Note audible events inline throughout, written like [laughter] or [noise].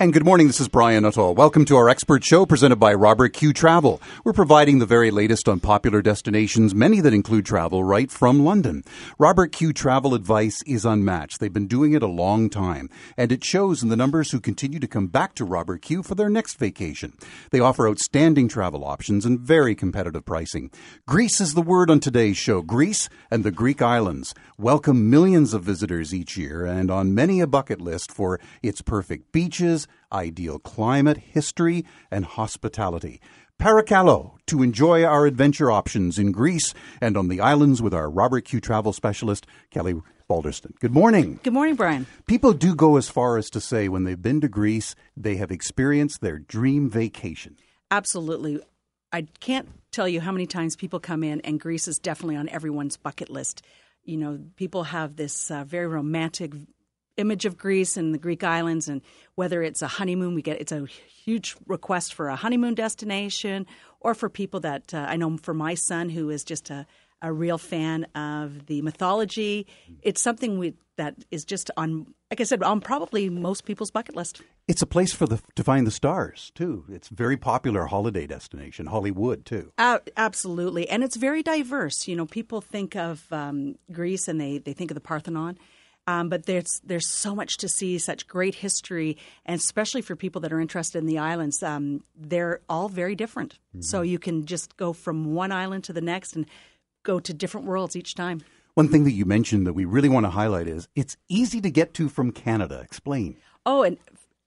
And good morning, this is Brian Nuttall. Welcome to our expert show presented by Robert Q Travel. We're providing the very latest on popular destinations, many that include travel right from London. Robert Q Travel advice is unmatched. They've been doing it a long time, and it shows in the numbers who continue to come back to Robert Q for their next vacation. They offer outstanding travel options and very competitive pricing. Greece is the word on today's show. Greece and the Greek islands welcome millions of visitors each year and on many a bucket list for its perfect beaches, ideal climate, history, and hospitality. Parakallo to enjoy our adventure options in Greece and on the islands with our Robert Q travel specialist, Kelly Balderston. Good morning. Good morning, Brian. People do go as far as to say when they've been to Greece, they have experienced their dream vacation. Absolutely. I can't tell you how many times people come in, and Greece is definitely on everyone's bucket list. You know, people have this uh, very romantic image of Greece and the Greek islands, and whether it's a honeymoon, we get it's a huge request for a honeymoon destination, or for people that uh, I know for my son who is just a, a real fan of the mythology. It's something we that is just on, like I said, on probably most people's bucket list. It's a place for the to find the stars too. It's very popular holiday destination, Hollywood too. Uh, absolutely, and it's very diverse. You know, people think of um, Greece and they they think of the Parthenon um, but there's there's so much to see, such great history, and especially for people that are interested in the islands, um, they're all very different. Mm-hmm. So you can just go from one island to the next and go to different worlds each time. One thing that you mentioned that we really want to highlight is it's easy to get to from Canada. Explain. Oh, and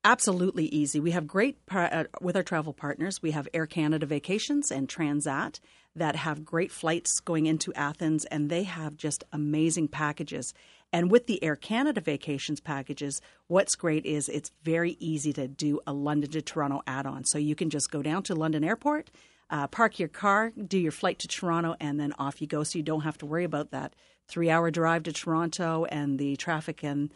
absolutely easy. We have great uh, with our travel partners. We have Air Canada Vacations and Transat that have great flights going into Athens, and they have just amazing packages. And with the Air Canada vacations packages, what's great is it's very easy to do a London to Toronto add on. So you can just go down to London Airport, uh, park your car, do your flight to Toronto, and then off you go. So you don't have to worry about that three hour drive to Toronto and the traffic and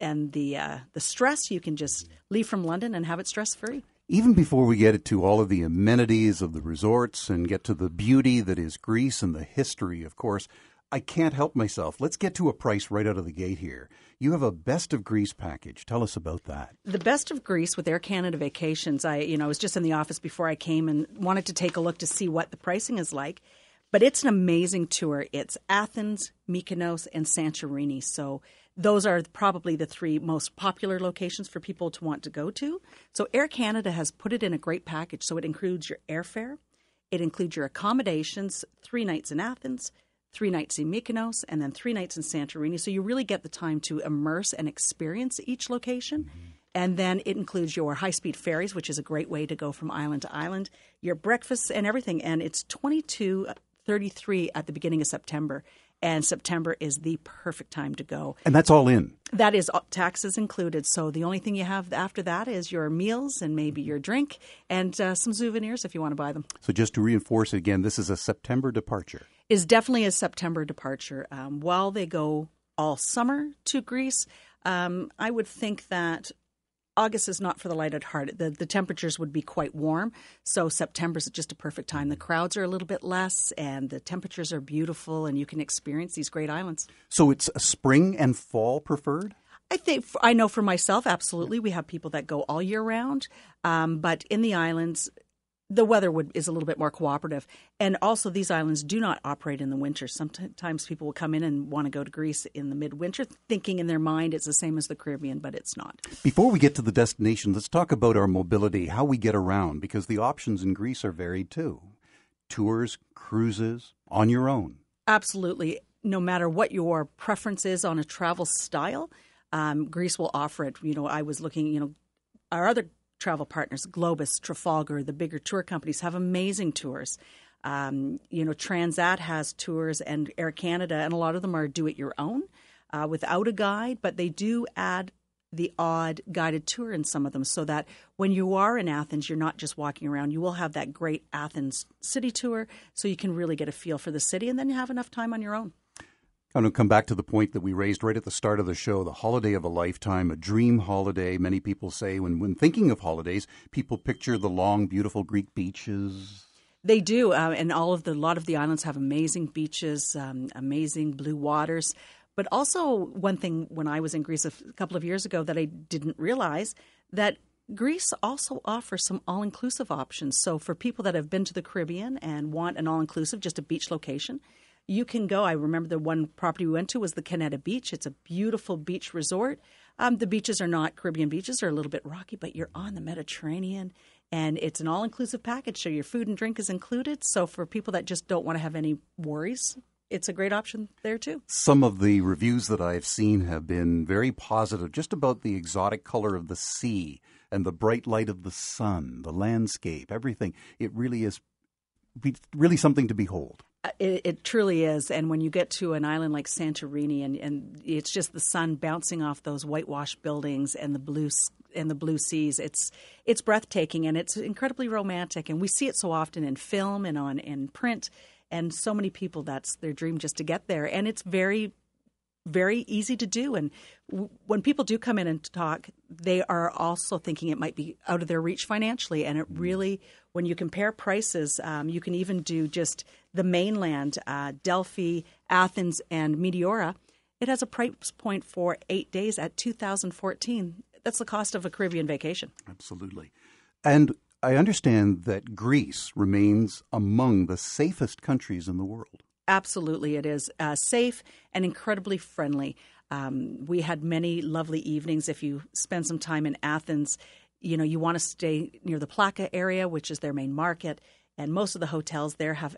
and the uh, the stress. You can just leave from London and have it stress free even before we get to all of the amenities of the resorts and get to the beauty that is Greece and the history, of course, I can't help myself. Let's get to a price right out of the gate here. You have a best of Greece package. Tell us about that. The best of Greece with Air Canada Vacations. I, you know, I was just in the office before I came and wanted to take a look to see what the pricing is like. But it's an amazing tour. It's Athens, Mykonos, and Santorini. So those are probably the three most popular locations for people to want to go to. So Air Canada has put it in a great package. So it includes your airfare, it includes your accommodations, three nights in Athens, three nights in Mykonos, and then three nights in Santorini. So you really get the time to immerse and experience each location. Mm-hmm. And then it includes your high speed ferries, which is a great way to go from island to island, your breakfasts and everything. And it's 22 33 at the beginning of September and September is the perfect time to go. And that's all in. That is uh, taxes included. So the only thing you have after that is your meals and maybe your drink and uh, some souvenirs if you want to buy them. So just to reinforce it again, this is a September departure. Is definitely a September departure. Um, while they go all summer to Greece, um, I would think that August is not for the light at heart. The, the temperatures would be quite warm, so September is just a perfect time. The crowds are a little bit less, and the temperatures are beautiful, and you can experience these great islands. So it's spring and fall preferred? I think I know for myself, absolutely. We have people that go all year round, um, but in the islands, the weather would, is a little bit more cooperative. And also, these islands do not operate in the winter. Sometimes people will come in and want to go to Greece in the midwinter, thinking in their mind it's the same as the Caribbean, but it's not. Before we get to the destination, let's talk about our mobility, how we get around, because the options in Greece are varied too tours, cruises, on your own. Absolutely. No matter what your preference is on a travel style, um, Greece will offer it. You know, I was looking, you know, our other travel partners, Globus, Trafalgar, the bigger tour companies have amazing tours. Um, you know, Transat has tours and Air Canada, and a lot of them are do it your own uh, without a guide, but they do add the odd guided tour in some of them so that when you are in Athens, you're not just walking around. You will have that great Athens city tour so you can really get a feel for the city and then you have enough time on your own. I'm going to come back to the point that we raised right at the start of the show the holiday of a lifetime, a dream holiday. Many people say when, when thinking of holidays, people picture the long, beautiful Greek beaches. They do, uh, and all of the lot of the islands have amazing beaches, um, amazing blue waters. But also, one thing when I was in Greece a couple of years ago that I didn't realize that Greece also offers some all inclusive options. So, for people that have been to the Caribbean and want an all inclusive, just a beach location, you can go. I remember the one property we went to was the Kinetta Beach. It's a beautiful beach resort. Um, the beaches are not Caribbean beaches; they're a little bit rocky, but you're on the Mediterranean, and it's an all-inclusive package. So your food and drink is included. So for people that just don't want to have any worries, it's a great option there too. Some of the reviews that I've seen have been very positive, just about the exotic color of the sea and the bright light of the sun, the landscape, everything. It really is really something to behold. Uh, it, it, truly is. And when you get to an island like Santorini, and, and it's just the sun bouncing off those whitewashed buildings and the blue and the blue seas, it's it's breathtaking and it's incredibly romantic. And we see it so often in film and on in print. And so many people, that's their dream just to get there. And it's very very easy to do. And w- when people do come in and talk, they are also thinking it might be out of their reach financially. And it mm. really, when you compare prices, um, you can even do just the mainland, uh, Delphi, Athens, and Meteora. It has a price point for eight days at 2014. That's the cost of a Caribbean vacation. Absolutely. And I understand that Greece remains among the safest countries in the world. Absolutely, it is uh, safe and incredibly friendly. Um, we had many lovely evenings. If you spend some time in Athens, you know you want to stay near the Plaka area, which is their main market, and most of the hotels there have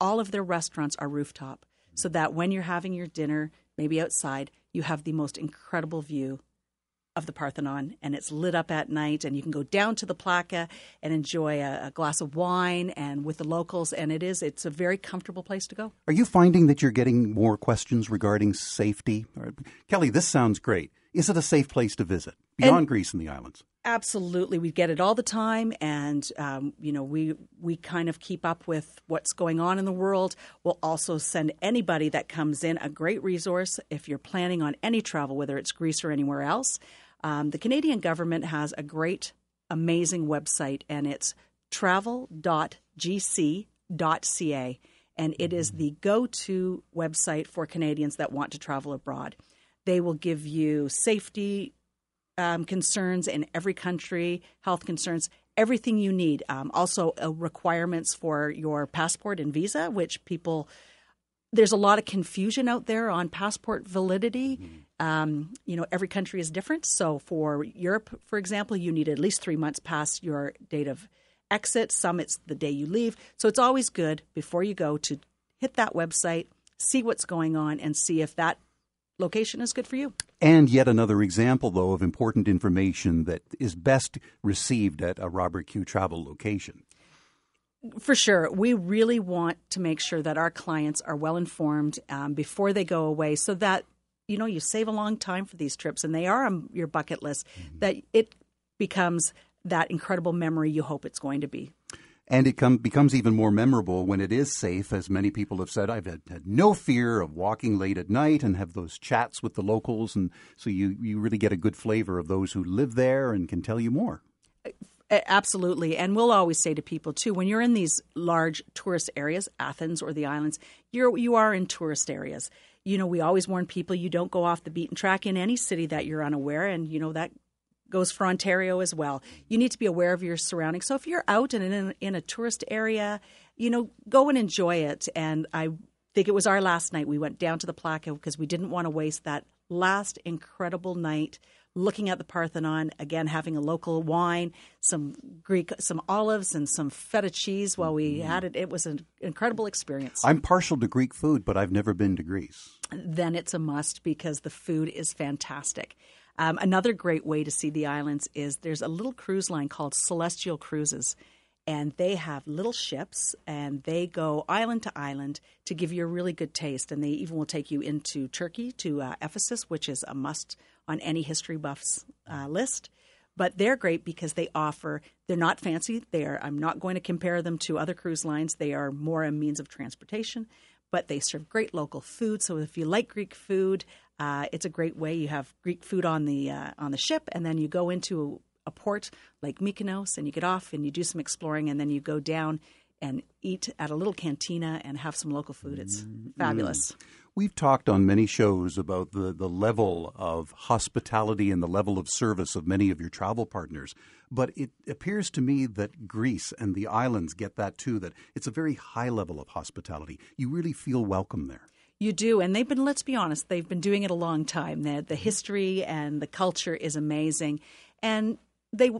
all of their restaurants are rooftop, so that when you're having your dinner, maybe outside, you have the most incredible view of the Parthenon, and it's lit up at night, and you can go down to the Plaka and enjoy a, a, glass of wine and with the locals, and it is it's a very comfortable place to go. Are you finding that you're getting more questions regarding safety? Kelly, this sounds great. Is it a safe place to visit beyond and Greece and the islands? Absolutely, we get it all the time, and um, you know we we kind of keep up with what's going on in the world. We'll also send anybody that comes in a great resource if you're planning on any travel, whether it's Greece or anywhere else. Um, the Canadian government has a great, amazing website, and it's travel.gc.ca, and it is the go-to website for Canadians that want to travel abroad. They will give you safety um, concerns in every country, health concerns, everything you need. Um, also, uh, requirements for your passport and visa, which people there's a lot of confusion out there on passport validity. Mm-hmm. Um, you know, every country is different. So, for Europe, for example, you need at least three months past your date of exit. Some it's the day you leave. So, it's always good before you go to hit that website, see what's going on, and see if that location is good for you. And yet another example, though, of important information that is best received at a Robert Q travel location. For sure. We really want to make sure that our clients are well informed um, before they go away so that, you know, you save a long time for these trips and they are on your bucket list, mm-hmm. that it becomes that incredible memory you hope it's going to be. And it come, becomes even more memorable when it is safe, as many people have said. I've had, had, no fear of walking late at night and have those chats with the locals. And so you, you really get a good flavor of those who live there and can tell you more. Absolutely. And we'll always say to people too, when you're in these large tourist areas, Athens or the islands, you're you are in tourist areas. You know, we always warn people you don't go off the beaten track in any city that you're unaware and you know that goes for Ontario as well. You need to be aware of your surroundings. So if you're out and in, in a tourist area, you know, go and enjoy it. And I think it was our last night. We went down to the Plaka because we didn't want to waste that last incredible night looking at the Parthenon, again having a local wine, some Greek, some olives, and some feta cheese while we mm-hmm. had it. It was an incredible experience. I'm partial to Greek food, but I've never been to Greece. Then it's a must because the food is fantastic. Um, another great way to see the islands is there's a little cruise line called Celestyal Cruises, and they have little ships and they go island to island to give you a really good taste. And they even will take you into Turkey to uh, Ephesus, which is a must on any history buffs uh, list. But they're great because they offer, they're not fancy. They're, I'm not going to compare them to other cruise lines. They are more a means of transportation, but they serve great local food. So if you like Greek food, uh, it's a great way. You have Greek food on the uh, on the ship, and then you go into a, a, port like Mykonos, and you get off and you do some exploring, and then you go down and eat at a little cantina and have some local food. It's mm-hmm. fabulous. We've talked on many shows about the, the level of hospitality and the level of service of many of your travel partners. But it appears to me that Greece and the islands get that too, that it's a very high level of hospitality. You really feel welcome there. You do, and they've been. Let's be honest, they've been doing it a long time. The, the mm-hmm. history and the culture is amazing, and they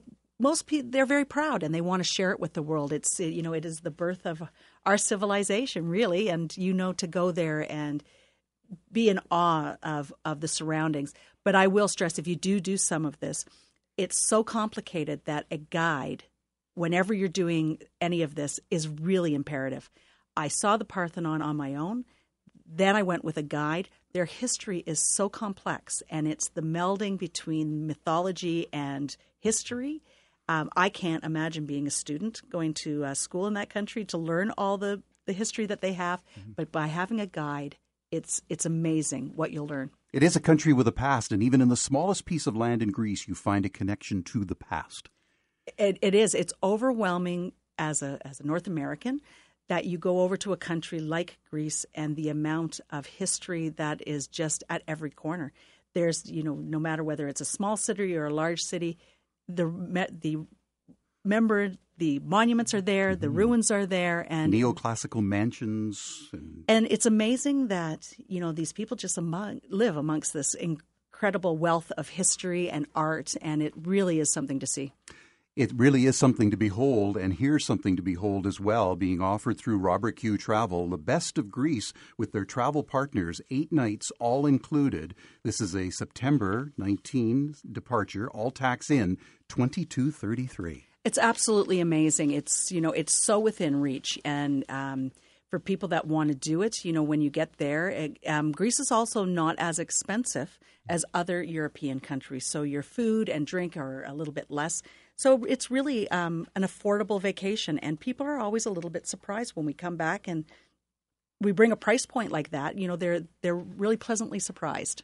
most people they're very proud and they want to share it with the world. It's you know it is the birth of our civilization, really, and you know to go there and be in awe of of the surroundings. But I will stress, if you do do some of this, it's so complicated that a guide, whenever you're doing any of this, is really imperative. I saw the Parthenon on my own. Then I went with a guide. Their history is so complex, and it's the melding between mythology and history. Um, I can't imagine being a student going to uh, school in that country to learn all the, the history that they have. Mm-hmm. But by having a guide, it's it's amazing what you'll learn. It is a country with a past, and even in the smallest piece of land in Greece, you find a connection to the past. It, it is. It's overwhelming as a as a North American that you go over to a country like Greece and the amount of history that is just at every corner. There's, you know, no matter whether it's a small city or a large city, the the member the monuments are there, the mm-hmm. ruins are there, and neoclassical mansions. And, and it's amazing that you know these people just among, live amongst this incredible wealth of history and art, and it really is something to see it really is something to behold, and here's something to behold as well, being offered through Robert Q Travel, the best of Greece with their travel partners, eight nights, all included. This is a September 19 departure, all tax in, 2233. It's absolutely amazing. It's you know it's so within reach, and um, for people that want to do it, you know when you get there, it, um, Greece is also not as expensive as other European countries. So your food and drink are a little bit less. So it's really um, an affordable vacation, and people are always a little bit surprised when we come back and we bring a price point like that. You know, they're they're really pleasantly surprised.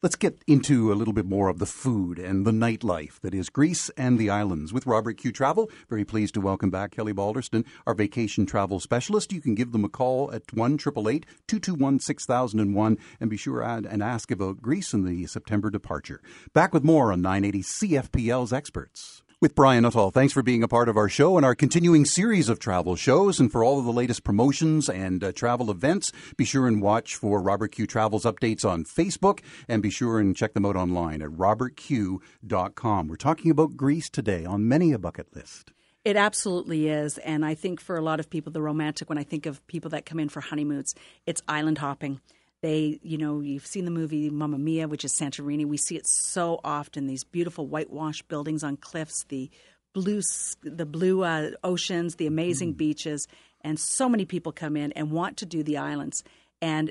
Let's get into a little bit more of the food and the nightlife that is Greece and the islands with Robert Q Travel. Very pleased to welcome back Kelly Balderston, our vacation travel specialist. You can give them a call at 1 221 6001 and be sure and ask about Greece and the September departure. Back with more on 980 CFPL's experts with Brian Nuttall. Thanks for being a part of our show and our continuing series of travel shows. And for all of the latest promotions and uh, travel events, be sure and watch for Robert Q Travels updates on Facebook and be sure and check them out online at robertq.com. We're talking about Greece today on many a bucket list. It absolutely is. And I think for a lot of people, the romantic, when I think of people that come in for honeymoons, it's island hopping. They, you know, you've seen the movie Mamma Mia, which is Santorini. We see it so often. These beautiful whitewashed buildings on cliffs, the blue, the blue uh, oceans, the amazing mm. beaches, and so many people come in and want to do the islands. And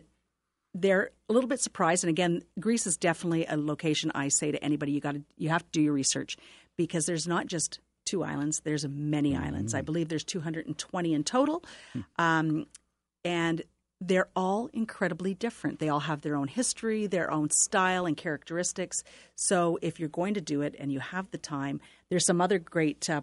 they're a little bit surprised. And again, Greece is definitely a location I say to anybody you got to you have to do your research because there's not just two islands. There's many mm-hmm. islands. I believe there's 220 in total, mm. um, and they're all incredibly different. They all have their own history, their own style and characteristics. So if you're going to do it and you have the time, there's some other great uh,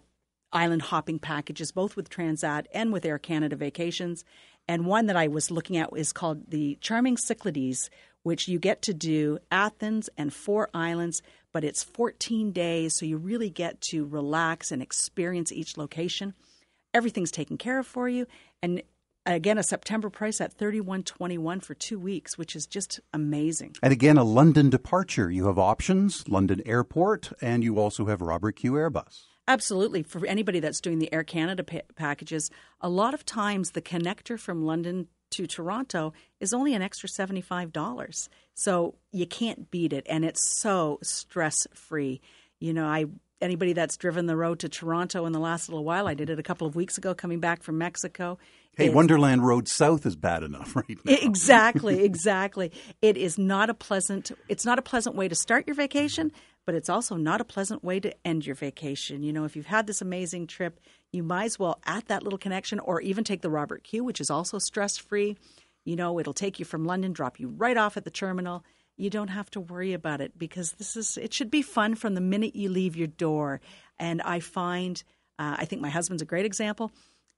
island hopping packages, both with Transat and with Air Canada Vacations. And one that I was looking at is called the Charming Cyclades, which you get to do Athens and four islands, but it's 14 days, so you really get to relax and experience each location. Everything's taken care of for you, and again a September price at 31.21 for 2 weeks which is just amazing. And again a London departure you have options London Airport and you also have Robert Q Airbus. Absolutely for anybody that's doing the Air Canada pa- packages a lot of times the connector from London to Toronto is only an extra $75. So you can't beat it and it's so stress free. You know, I anybody that's driven the road to Toronto in the last little while, I did it a couple of weeks ago coming back from Mexico. Hey, Wonderland Road South is bad enough [laughs] right now. Exactly, exactly. it is not a pleasant it's not a pleasant way to start your vacation, but it's also not a pleasant way to end your vacation. You know, if you've had this amazing trip, you might as well add that little connection or even take the Robert Q, which is also stress-free. You know, it'll take you from London, drop you right off at the terminal. You don't have to worry about it because this is it should be fun from the minute you leave your door. And I find uh, I think my husband's a great example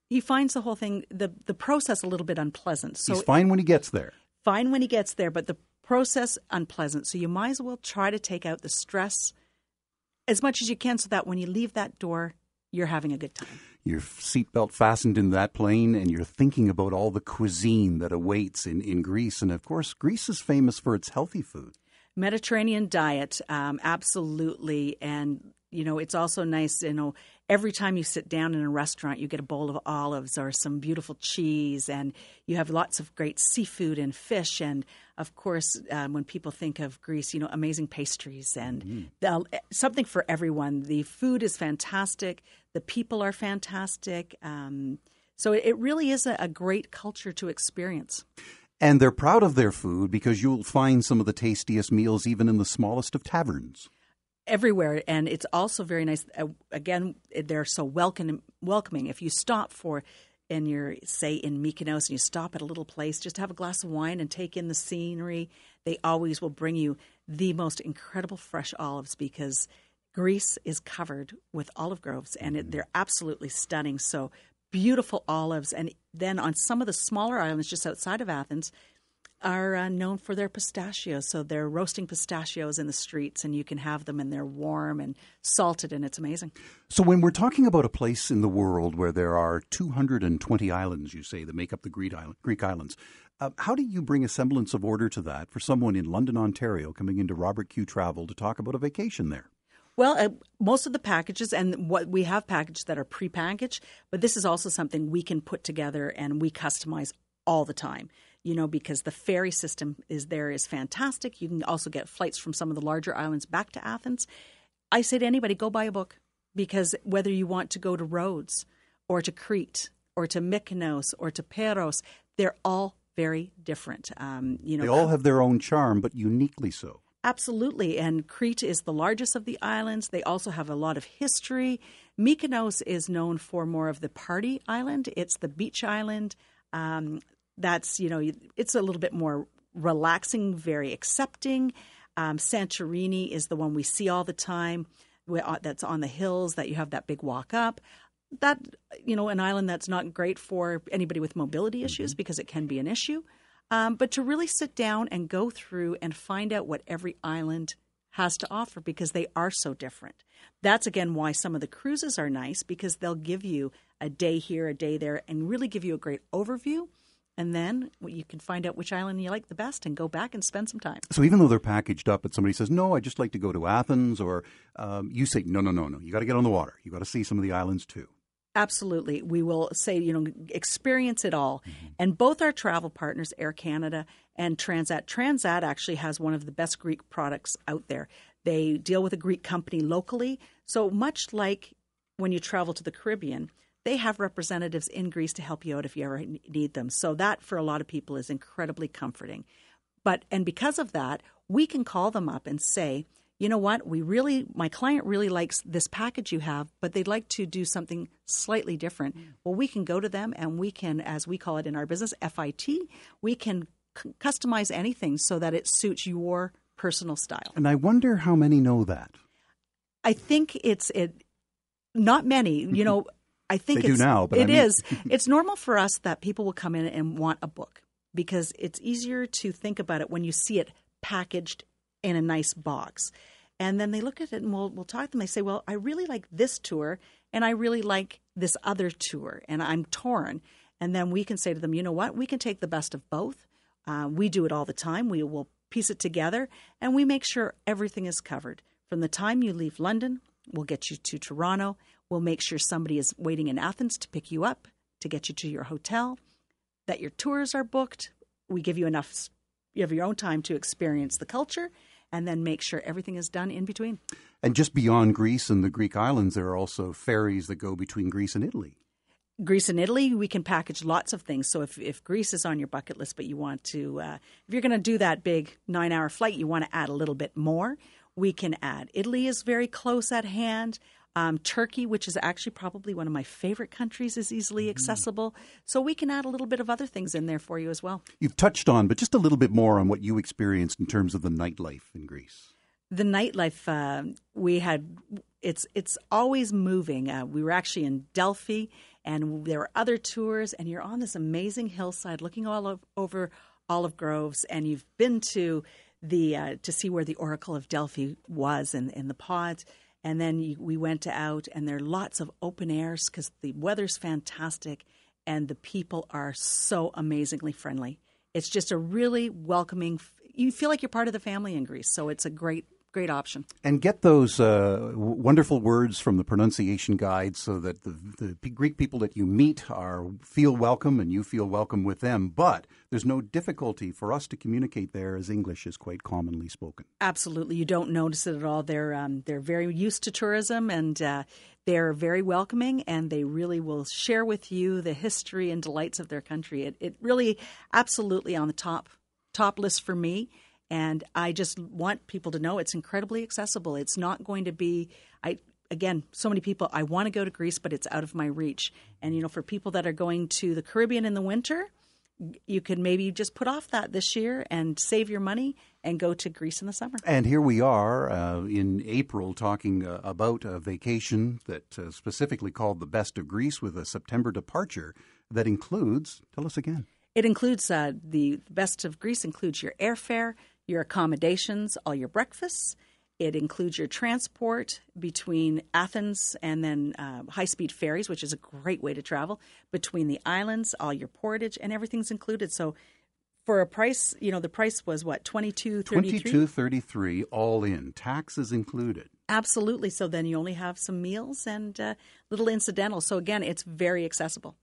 he finds the whole thing the the process a little bit unpleasant. So He's fine when he gets there. fine when he gets there, but the process unpleasant. So you might as well try to take out the stress as much as you can, so that when you leave that door, you're having a good time. Your seatbelt fastened in that plane, and you're thinking about all the cuisine that awaits in, in Greece. And of course, Greece is famous for its healthy food. Mediterranean diet, um, absolutely, and you know it's also nice. You know, every time you sit down in a restaurant, you get a bowl of olives or some beautiful cheese, and you have lots of great seafood and fish, and of course, um, when people think of Greece, you know, amazing pastries and the- something for everyone. The food is fantastic. The people are fantastic. Um, so it, it really is a, a great culture to experience. And they're proud of their food because you'll find some of the tastiest meals even in the smallest of taverns. Everywhere and it's also very nice uh, again they're so welcome, welcoming. If you stop for and you're say in Mykonos and you stop at a little place just have a glass of wine and take in the scenery they always will bring you the most incredible fresh olives because Greece is covered with olive groves and it, they're absolutely stunning. So beautiful olives and then on some of the smaller islands just outside of Athens are uh, known for their pistachios. So they're roasting pistachios in the streets, and you can have them, and they're warm and salted, and it's amazing. So, when we're talking about a place in the world where there are 220 islands, you say, that make up the Greek, island, Greek islands, uh, how do you bring a semblance of order to that for someone in London, Ontario, coming into Robert Q Travel to talk about a vacation there? Well, uh, most of the packages and what we have packages that are pre-packaged, but this is also something we can put together and we customize all the time. You know, because the ferry system is there is fantastic. You can also get flights from some of the larger islands back to Athens. I say to anybody, go buy a book because whether you want to go to Rhodes or to Crete or to Mykonos or to Paros, they're all very different. Um, you know, They all have their own charm, but uniquely so. Absolutely. And Crete is the largest of the islands. They also have a lot of history. Mykonos is known for more of the party island, it's the beach island. Um, that's, you know, it's a little bit more relaxing, very accepting. Um, Santorini is the one we see all the time uh, that's on the hills that you have that big walk up. That, you know, an island that's not great for anybody with mobility issues because it can be an issue. Um, but to really sit down and go through and find out what every island has to offer because they are so different. That's again why some of the cruises are nice because they'll give you a day here, a day there, and really give you a great overview. And then you can find out which island you like the best and go back and spend some time. So even though they're packaged up, but somebody says, "No, I just like to go to Athens," or um, you say, "No, no, no, no, you got to get on the water. You got to see some of the islands too." Absolutely. We will say, you know, experience it all. And both our travel partners, Air Canada and Transat, Transat actually has one of the best Greek products out there. They deal with a Greek company locally. So much like when you travel to the Caribbean, they have representatives in Greece to help you out if you ever need them. So that for a lot of people is incredibly comforting. But and because of that, we can call them up and say, you know what, we really my client really likes this package you have, but they'd like to do something slightly different. Mm. Well, we can go to them and we can as we call it in our business FIT, we can c- customize anything so that it suits your personal style. And I wonder how many know that. I think it's it not many, you [laughs] know, I think They do it's, now, but I mean- is. [laughs] It's normal for us that people will come in and want a book because it's easier to think about it when you see it packaged in a nice box. And then they look at it and we'll, we'll talk to them. They say, Well, I really like this tour and I really like this other tour and I'm torn. And then we can say to them, You know what? We can take the best of both. Uh, we do it all the time. We will piece it together and we make sure everything is covered. From the time you leave London, we'll get you to Toronto. We'll make sure somebody is waiting in Athens to pick you up, to get you to your hotel, that your tours are booked. We give you enough, you have your own time to experience the culture and then make sure everything is done in between. And just beyond Greece and the Greek islands, there are also ferries that go between Greece and Italy. Greece and Italy, we can package lots of things. So if, if Greece is on your bucket list, but you want to, uh, if you're going to do that big nine hour flight, you want to add a little bit more, we can add. Italy is very close at hand. Um, Turkey, which is actually probably one of my favorite countries, is easily accessible. So we can add a little bit of other things in there for you as well. You've touched on, but just a little bit more on what you experienced in terms of the nightlife in Greece. the nightlife uh, we had it's it's always moving uh, we were actually in delphi And there were other tours, and you're on this amazing hillside looking all of, over olive groves, and you've been to the uh, to see where the Oracle of Delphi was in, in the pods. And then we went out, and there are lots of open airs because the weather's fantastic, and the people are so amazingly friendly. It's just a really welcoming. You feel like you're part of the family in Greece, so it's a great great option. And get those uh, wonderful words from the pronunciation guide so that the, the Greek people that you meet are feel welcome and you feel welcome with them. But there's no difficulty for us to communicate there as English is quite commonly spoken. Absolutely, you don't notice it at all. They're um, they're very used to tourism and. Uh, they're very welcoming and they really will share with you the history and delights of their country. It, it really absolutely on the top top list for me and I just want people to know it's incredibly accessible. It's not going to be I again, so many people I want to go to Greece but it's out of my reach. And you know, for people that are going to the Caribbean in the winter, you could maybe just put off that this year and save your money and go to Greece in the summer. And here we are uh, in April talking uh, about a vacation that uh, specifically called the Best of Greece with a September departure that includes, tell us again. It includes uh, the Best of Greece includes your airfare, your accommodations, all your breakfasts. It includes your transport between Athens and then uh, high speed ferries, which is a great way to travel between the islands, all your portage, and everything's included. So for a price, you know, the price was what, twenty two thirty three. Twenty two thirty three all in, taxes included. Absolutely. So then you only have some meals and uh, little incidental. So again, it's very accessible.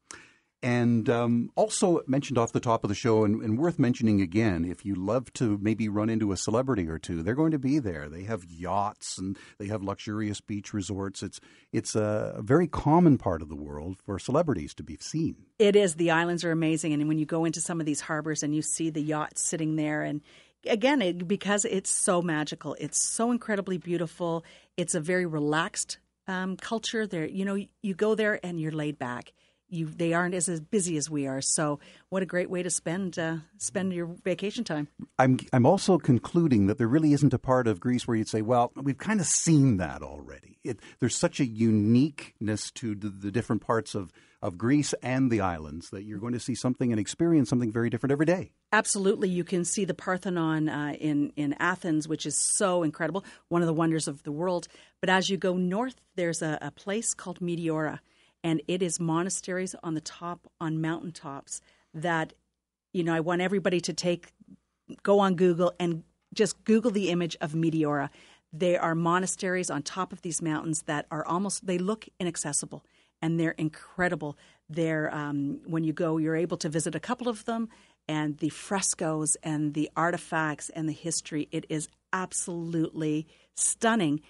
And um, also mentioned off the top of the show, and, and, worth mentioning again, if you love to maybe run into a celebrity or two, they're going to be there. They have yachts and they have luxurious beach resorts. It's it's a very common part of the world for celebrities to be seen. It is. The islands are amazing, and when you go into some of these harbors and you see the yachts sitting there, and again, it, because it's so magical, it's so incredibly beautiful. It's a very relaxed um, culture. There, you know, you go there and you're laid back you they aren't as, as busy as we are. So what a great way to spend uh, spend your vacation time. I'm I'm also concluding that there really isn't a part of Greece where you'd say, well, we've kind of seen that already. It, there's such a uniqueness to the, the different parts of of Greece and the islands that you're going to see something and experience something very different every day. Absolutely, you can see the Parthenon uh, in in Athens, which is so incredible, one of the wonders of the world. But as you go north, there's a, a place called Meteora and it is monasteries on the top on mountaintops that you know I want everybody to take go on Google and just Google the image of Meteora. They are monasteries on top of these mountains that are almost they look inaccessible and they're incredible. They're um, when you go, you're able to visit a couple of them, and the frescoes and the artifacts and the history. It is absolutely stunning,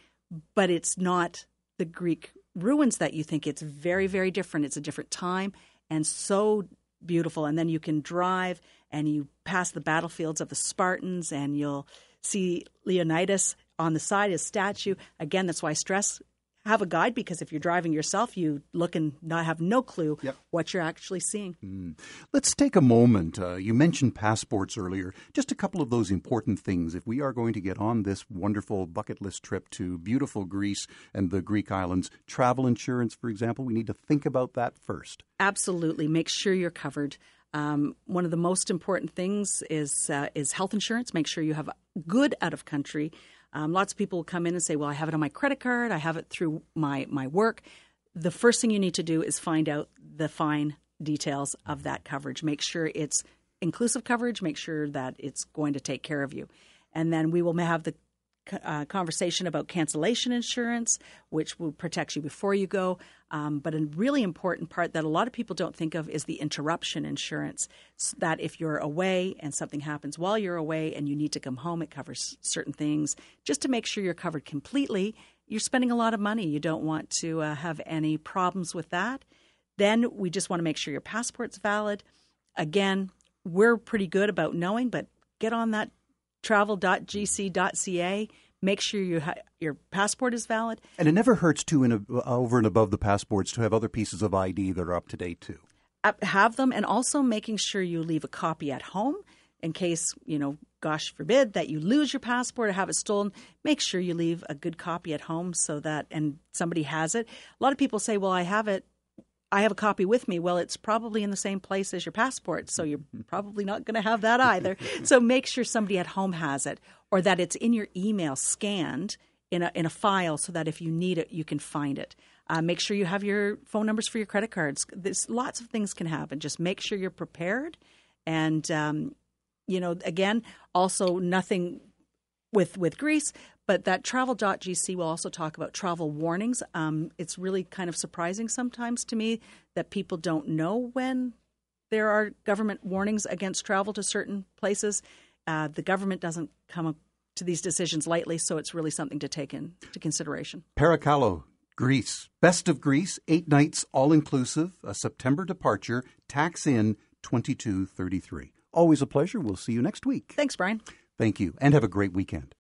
but it's not the Greek ruins that you think it's very, very different. It's a different time and so beautiful. And then you can drive and you pass the battlefields of the Spartans and you'll see Leonidas on the side, his statue. Again, that's why I stress have a guide because if you're driving yourself, you look and not have no clue yep. what you're actually seeing. Mm. Let's take a moment. Uh, you mentioned passports earlier. Just a couple of those important things. If we are going to get on this wonderful bucket list trip to beautiful Greece and the Greek islands, travel insurance, for example, we need to think about that first. Absolutely. Make sure you're covered. Um, one of the most important things is uh, is health insurance. Make sure you have good out of country um, lots of people will come in and say, "Well, I have it on my credit card. I have it through my my work." The first thing you need to do is find out the fine details of that coverage. Make sure it's inclusive coverage. Make sure that it's going to take care of you, and then we will have the uh, conversation about cancellation insurance, which will protect you before you go. Um, but a really important part that a lot of people don't think of is the interruption insurance. So that if you're away and something happens while you're away and you need to come home, it covers certain things. Just to make sure you're covered completely, you're spending a lot of money. You don't want to uh, have any problems with that. Then we just want to make sure your passport's valid. Again, we're pretty good about knowing, but get on that travel.gc.ca. Make sure you ha- your passport is valid. And it never hurts to, in a, over and above the passports, to have other pieces of ID that are up to date too. Uh, have them, and also making sure you leave a copy at home in case you know, gosh forbid, that you lose your passport or have it stolen. Make sure you leave a good copy at home so that and somebody has it. A lot of people say, "Well, I have it I have a copy with me. Well, it's probably in the same place as your passport, so you're probably not going to have that either. [laughs] so make sure somebody at home has it, or that it's in your email scanned in a in a file, so that if you need it, you can find it. Uh, make sure you have your phone numbers for your credit cards. There's lots of things can happen. Just make sure you're prepared, and um, you know, again, also nothing with with Greece, but that travel.gc will also talk about travel warnings. Um, it's really kind of surprising sometimes to me that people don't know when there are government warnings against travel to certain places. Uh, the government doesn't come to these decisions lightly, so it's really something to take into consideration. Parakallo, Greece. Best of Greece, eight nights all inclusive, a September departure, tax in 2233. Always a pleasure. We'll see you next week. Thanks, Brian. Thank you, and have a great weekend.